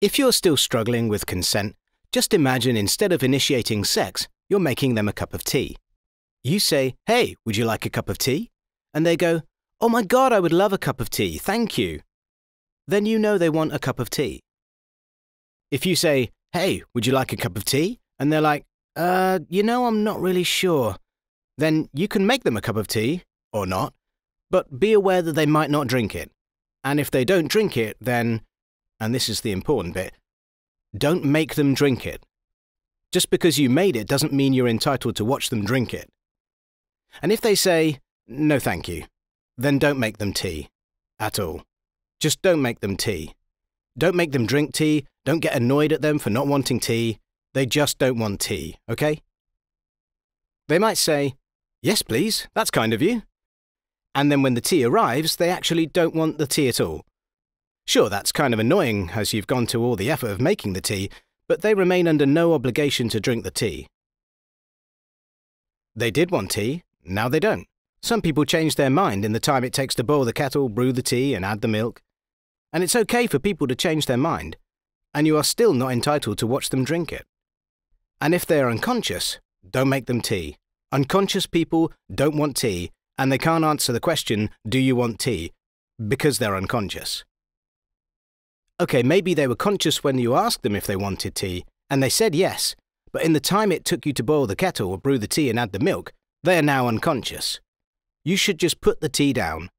If you're still struggling with consent, just imagine instead of initiating sex, you're making them a cup of tea. You say, Hey, would you like a cup of tea? And they go, Oh my god, I would love a cup of tea, thank you. Then you know they want a cup of tea. If you say, Hey, would you like a cup of tea? And they're like, Uh, you know, I'm not really sure. Then you can make them a cup of tea, or not, but be aware that they might not drink it. And if they don't drink it, then, and this is the important bit, don't make them drink it. Just because you made it doesn't mean you're entitled to watch them drink it. And if they say, no thank you, then don't make them tea. At all. Just don't make them tea. Don't make them drink tea, don't get annoyed at them for not wanting tea. They just don't want tea, okay? They might say, Yes, please, that's kind of you. And then when the tea arrives, they actually don't want the tea at all. Sure, that's kind of annoying as you've gone to all the effort of making the tea, but they remain under no obligation to drink the tea. They did want tea, now they don't. Some people change their mind in the time it takes to boil the kettle, brew the tea, and add the milk. And it's okay for people to change their mind, and you are still not entitled to watch them drink it. And if they are unconscious, don't make them tea. Unconscious people don't want tea, and they can't answer the question, Do you want tea? because they're unconscious. Okay, maybe they were conscious when you asked them if they wanted tea, and they said yes, but in the time it took you to boil the kettle or brew the tea and add the milk, they are now unconscious. You should just put the tea down,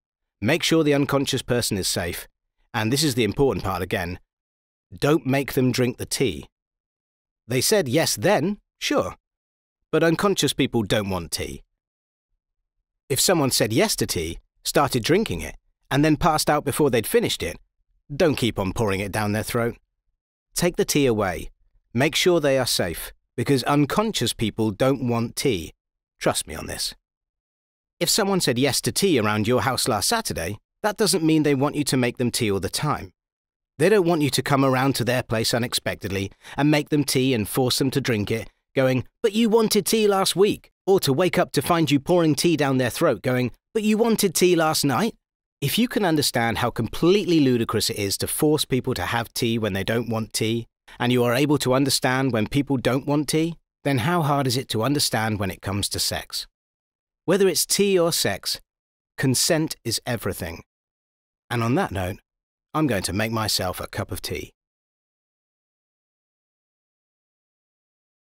make sure the unconscious person is safe, and this is the important part again don't make them drink the tea. They said yes then, sure, but unconscious people don't want tea. If someone said yes to tea, started drinking it, and then passed out before they'd finished it, don't keep on pouring it down their throat. Take the tea away. Make sure they are safe, because unconscious people don't want tea. Trust me on this. If someone said yes to tea around your house last Saturday, that doesn't mean they want you to make them tea all the time. They don't want you to come around to their place unexpectedly and make them tea and force them to drink it, going, But you wanted tea last week. Or to wake up to find you pouring tea down their throat, going, But you wanted tea last night. If you can understand how completely ludicrous it is to force people to have tea when they don't want tea, and you are able to understand when people don't want tea, then how hard is it to understand when it comes to sex? Whether it's tea or sex, consent is everything. And on that note, I'm going to make myself a cup of tea.